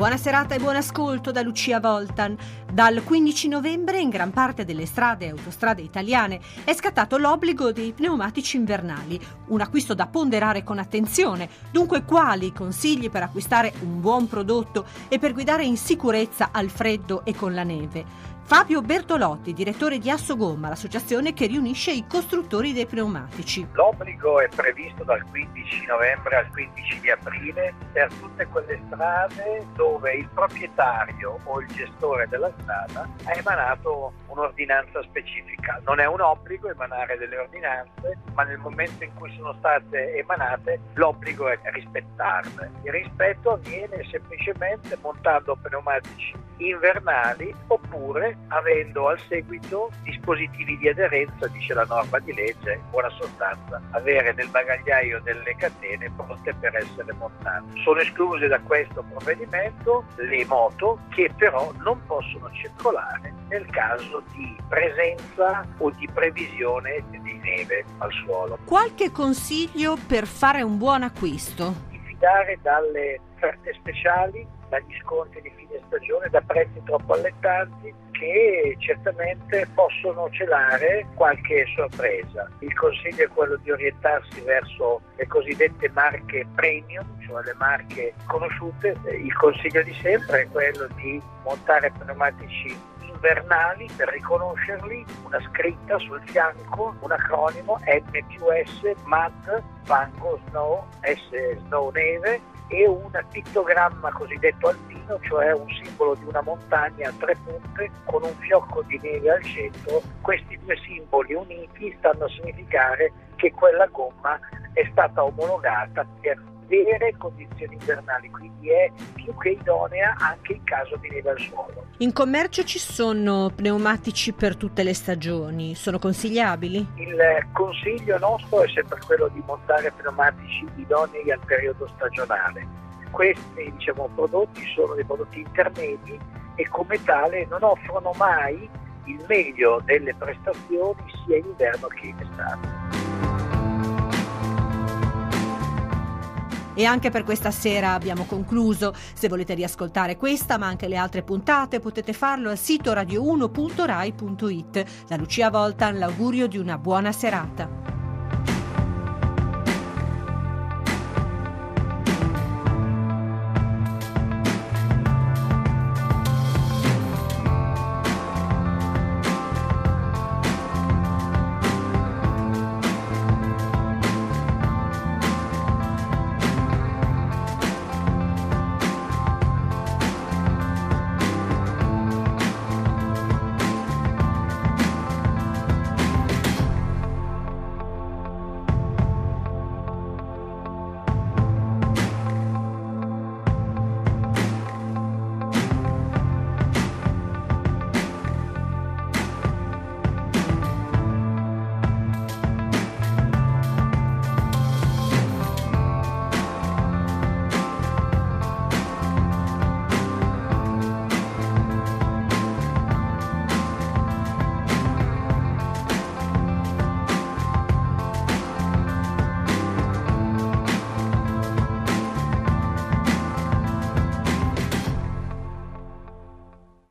Buona serata e buon ascolto da Lucia Voltan. Dal 15 novembre in gran parte delle strade e autostrade italiane è scattato l'obbligo dei pneumatici invernali, un acquisto da ponderare con attenzione. Dunque quali consigli per acquistare un buon prodotto e per guidare in sicurezza al freddo e con la neve? Fabio Bertolotti, direttore di Assogomma, l'associazione che riunisce i costruttori dei pneumatici. L'obbligo è previsto dal 15 novembre al 15 di aprile per tutte quelle strade dove il proprietario o il gestore della strada ha emanato un'ordinanza specifica. Non è un obbligo emanare delle ordinanze, ma nel momento in cui sono state emanate l'obbligo è rispettarle. Il rispetto avviene semplicemente montando pneumatici invernali oppure avendo al seguito dispositivi di aderenza, dice la norma di legge, in buona sostanza avere nel bagagliaio delle catene pronte per essere montate. Sono escluse da questo provvedimento le moto che però non possono circolare nel caso di presenza o di previsione di neve al suolo. Qualche consiglio per fare un buon acquisto? Diffidare dalle offerte speciali, dagli sconti di fine stagione, da prezzi troppo allettanti che certamente possono celare qualche sorpresa. Il consiglio è quello di orientarsi verso le cosiddette marche premium, cioè le marche conosciute. Il consiglio di sempre è quello di montare pneumatici invernali per riconoscerli, una scritta sul fianco, un acronimo M più S, MAD, fango, snow, S, snow neve e un pittogramma cosiddetto alpino, cioè un simbolo di una montagna a tre punte con un fiocco di neve al centro. Questi due simboli uniti stanno a significare che quella gomma è stata omologata per vere condizioni invernali, quindi è più che idonea anche in caso di neve al suolo. In commercio ci sono pneumatici per tutte le stagioni, sono consigliabili? Il consiglio nostro è sempre quello di montare pneumatici idonei al periodo stagionale. Questi diciamo, prodotti sono dei prodotti intermedi e come tale non offrono mai il meglio delle prestazioni sia in inverno che in estate. E anche per questa sera abbiamo concluso. Se volete riascoltare questa ma anche le altre puntate potete farlo al sito radio1.rai.it. Da Lucia Voltan l'augurio di una buona serata.